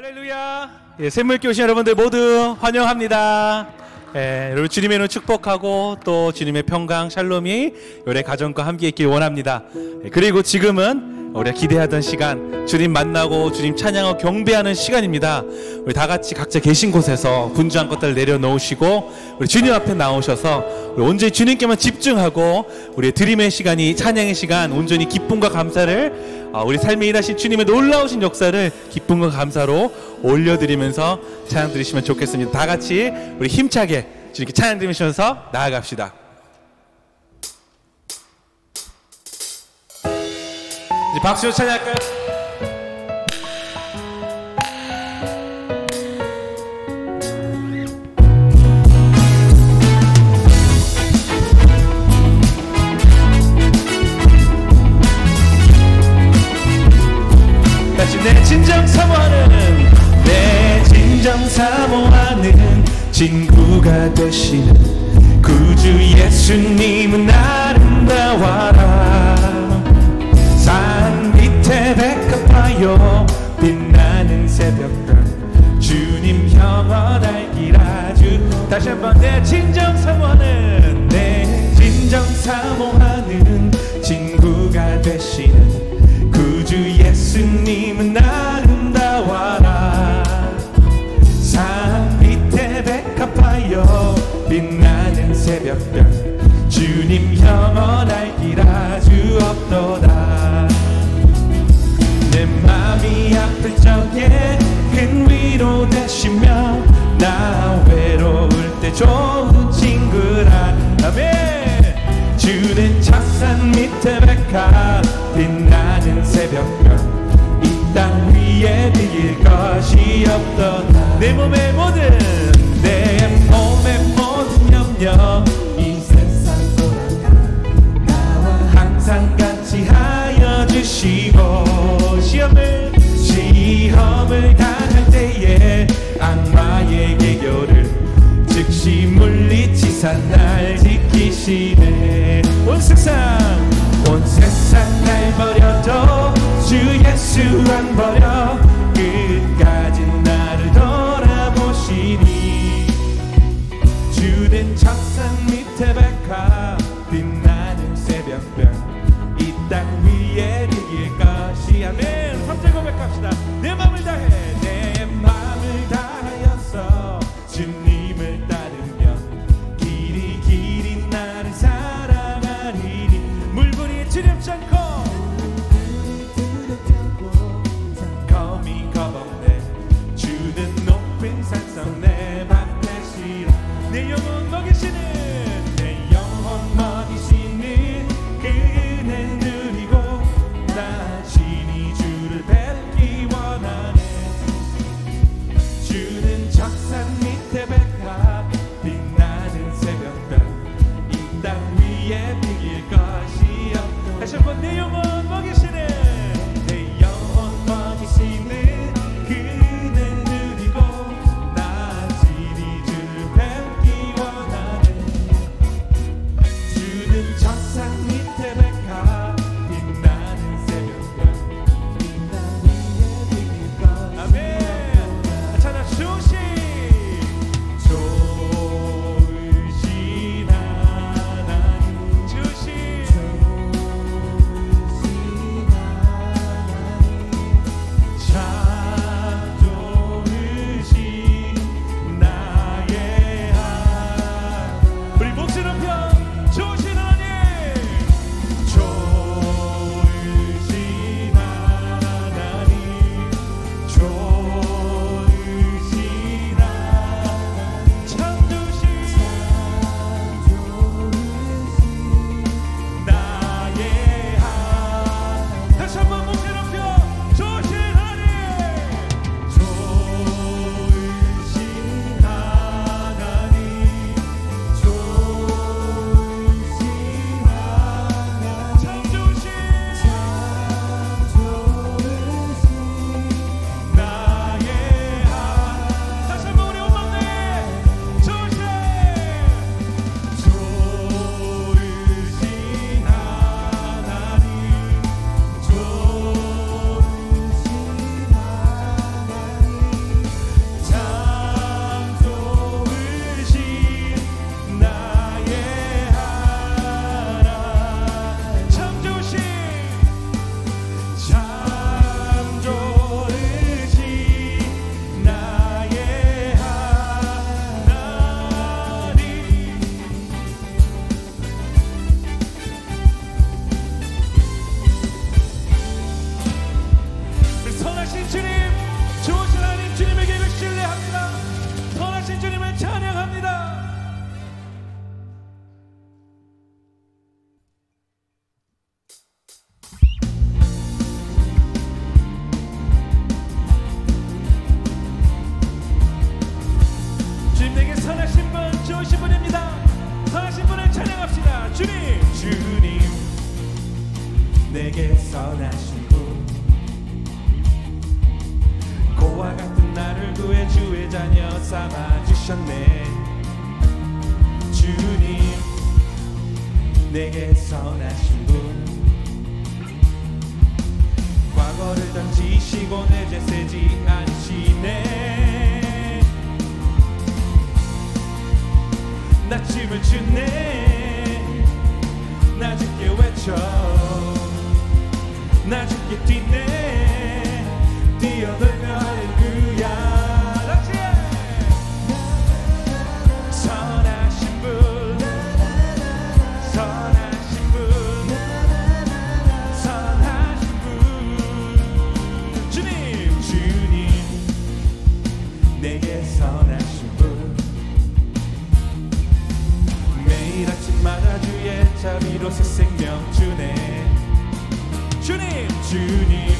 할렐루야. 예, 샘물교 오신 여러분들 모두 환영합니다. 예, 여러분 주님의 은혜 축복하고 또 주님의 평강 샬롬이 우리 가정과 함께 있길 원합니다. 예, 그리고 지금은 우리가 기대하던 시간 주님 만나고 주님 찬양하고 경배하는 시간입니다. 우리 다 같이 각자 계신 곳에서 분주한 것들 내려놓으시고 우리 주님 앞에 나오셔서 우리 온전히 주님께만 집중하고 우리의 드림의 시간이 찬양의 시간 온전히 기쁨과 감사를 아, 우리 삶에 일하신 주님의 놀라우신 역사를 기쁨과 감사로 올려드리면서 찬양 드리시면 좋겠습니다. 다 같이 우리 힘차게 주님께 찬양 드리면서 나아갑시다. 이제 박수로 찬양할까요? 내 진정 사모하는 내 진정 사모하는 친구가 되시는 구주 예수님은 아름다워라. 산 밑에 백합하여 빛나는 새벽별 주님 영원할 길 아주. 다시 한번 내 진정 사모하는 내 몸의 모든 내 몸의 모든 염려 이 세상 돌아가 나와 항상 같이 하여 주시고 시험을 시험을 당할 때에 악마의 계교를 즉시 물리치사 날 지키시네. 온 세상 온 세상 날 버려도 주 예수 안 버려 아멘 삼천 고백합시다. 내 마음을 다해. é eu Essa bandeira, mano. 내게서 나신 분 과거를 던지시고 내죄 세지 않으시네. 나 짐을 주네. 나 죽게 외쳐. 나 죽게 뛰네. 뛰어들 선한 주분 매일 아침마다 주의 자비로 새 생명 주네. 주님 주님.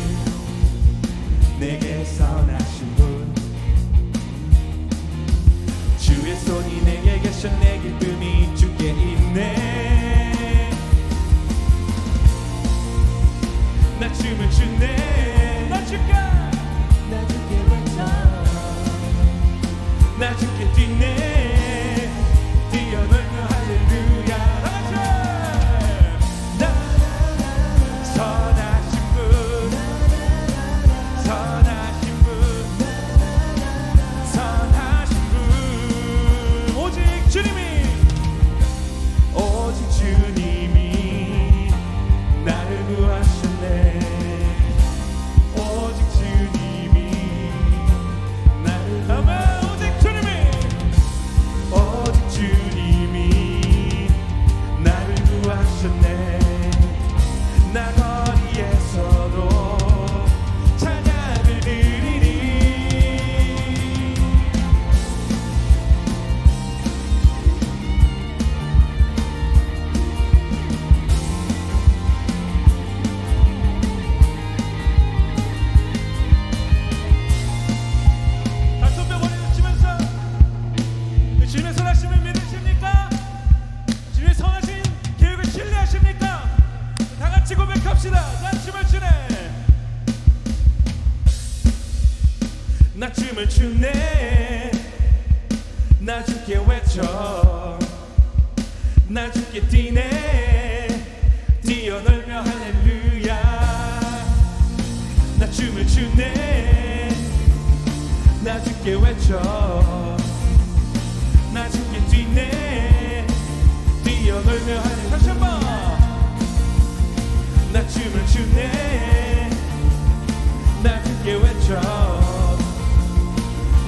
나 죽게 외쳐.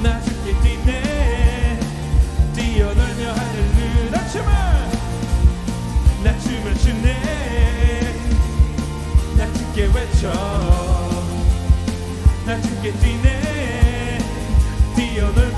나 죽게 뛰네. 뛰어놀며 하늘을. 낮추마. 나 죽게 뛰네. 뛰어놀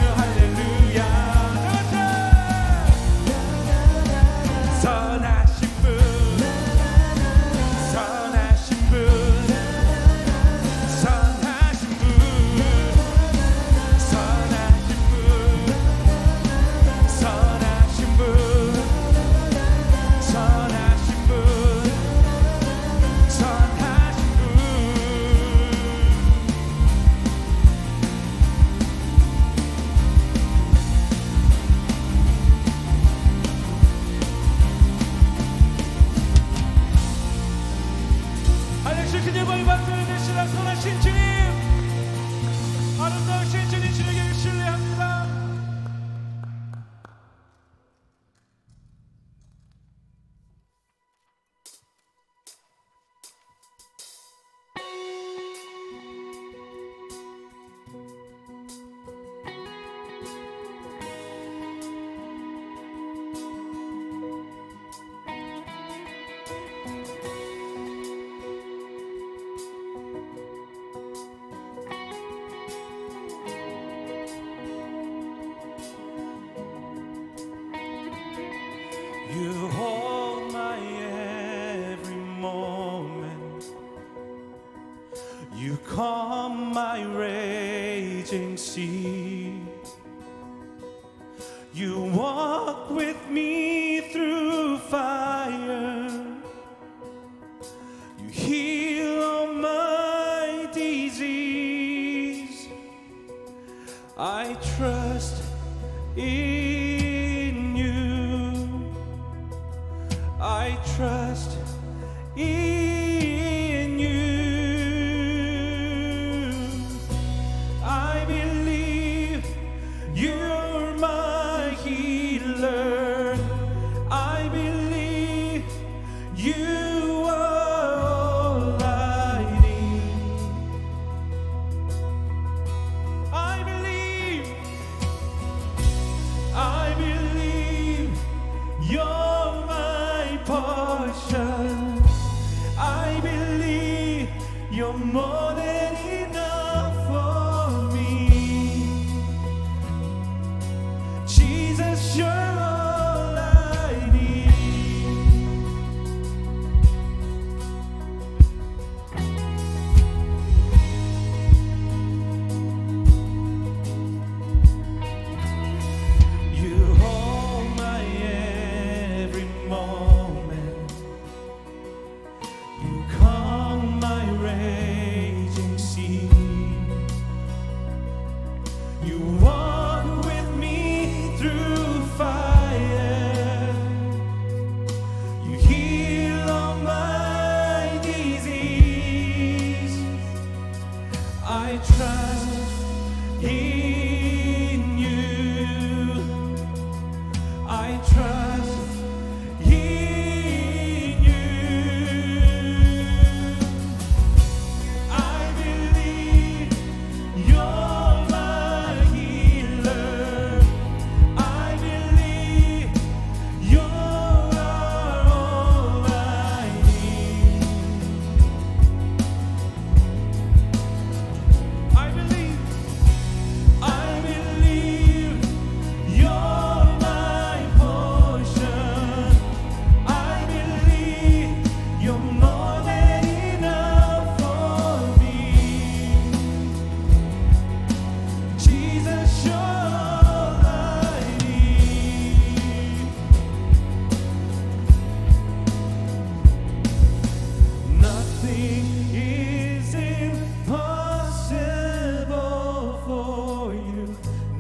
you want. 沉默的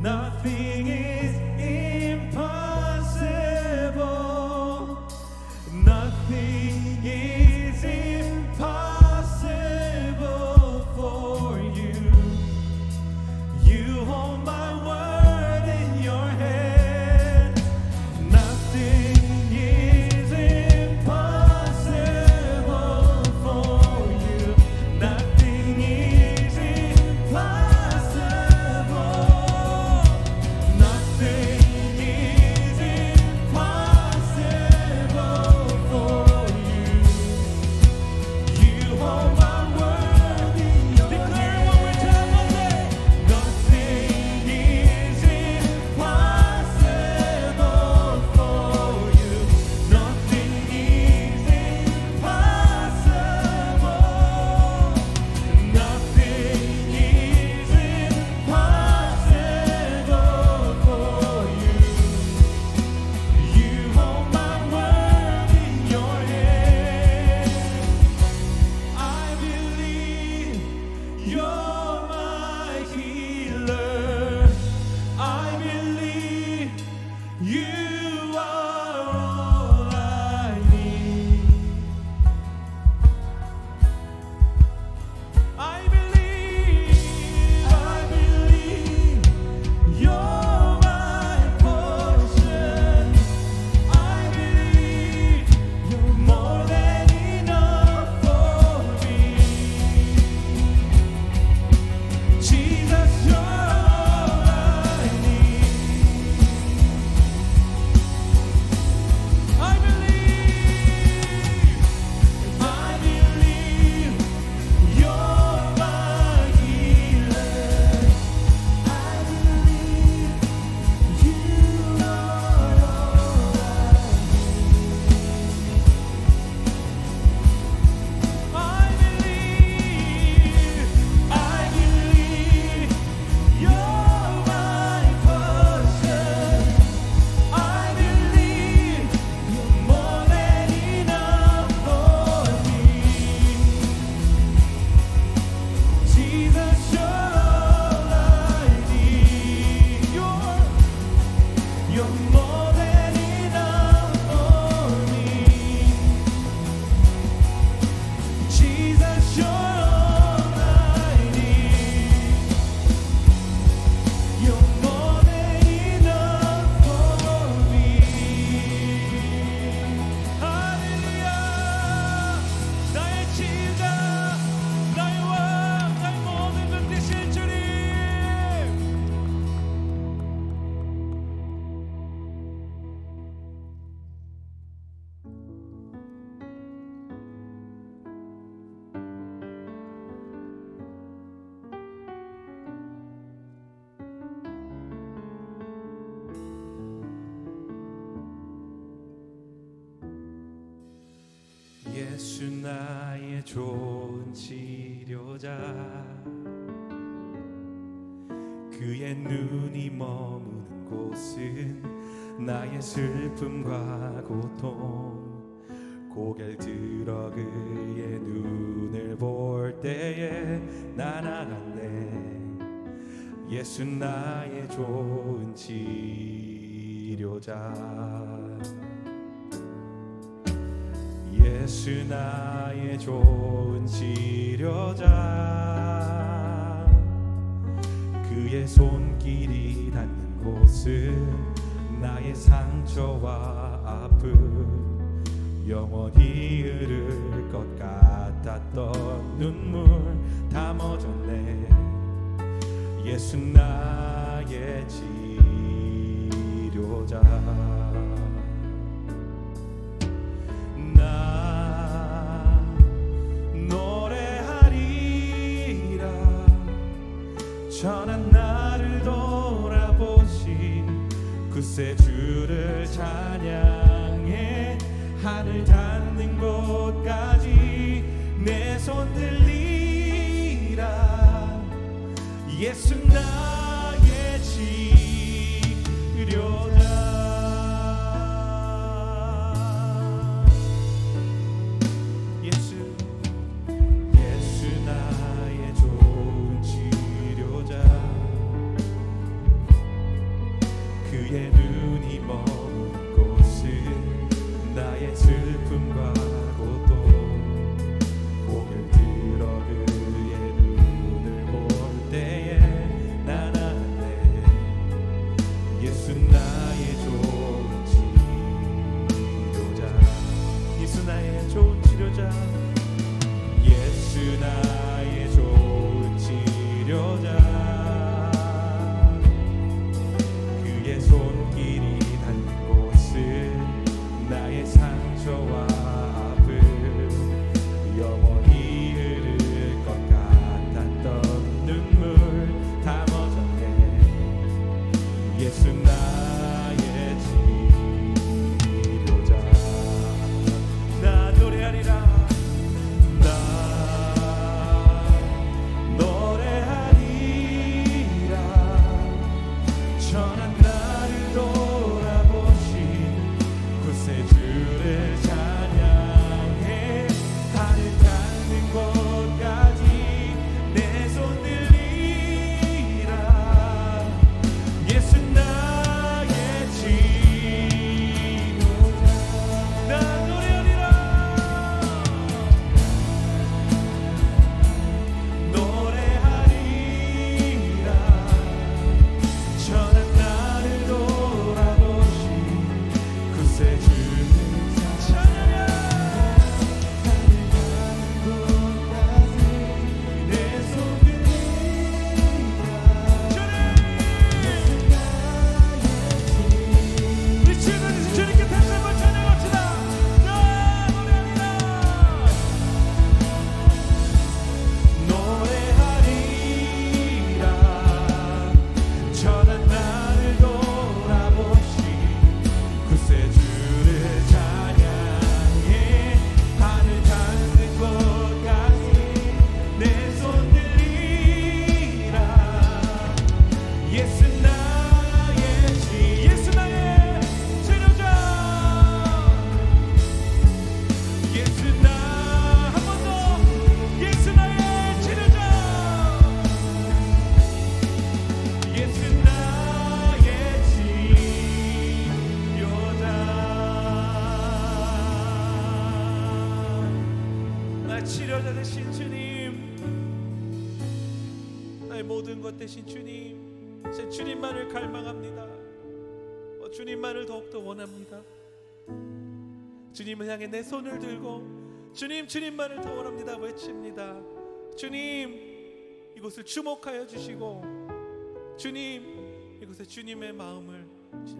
nothing. 예수 나의 좋은 치료자. 그의 눈이 머무는 곳은 나의 슬픔과 고통. 고개를 들어 그의 눈을 볼 때에 난 알았네. 예수 나의 좋은 치료자 예수 나의 좋은 치료자. 그의 손길이 닿는 곳은 나의 상처와 아픔. 영원히 흐를 것 같았던 눈물 다 멎었네. 예수 나의 치료자 그새 주를 찬양해. 하늘 닿는 곳까지 내 손 들리라. 예수 나의 치료자 것 되신 주님 제 주님만을 갈망합니다. 어, 주님만을 더욱더 원합니다. 주님을 향해 내 손을 들고 주님 주님만을 더 원합니다 외칩니다. 주님 이곳을 주목하여 주시고 주님 이곳에 주님의 마음을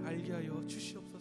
알게 하여 주시옵소서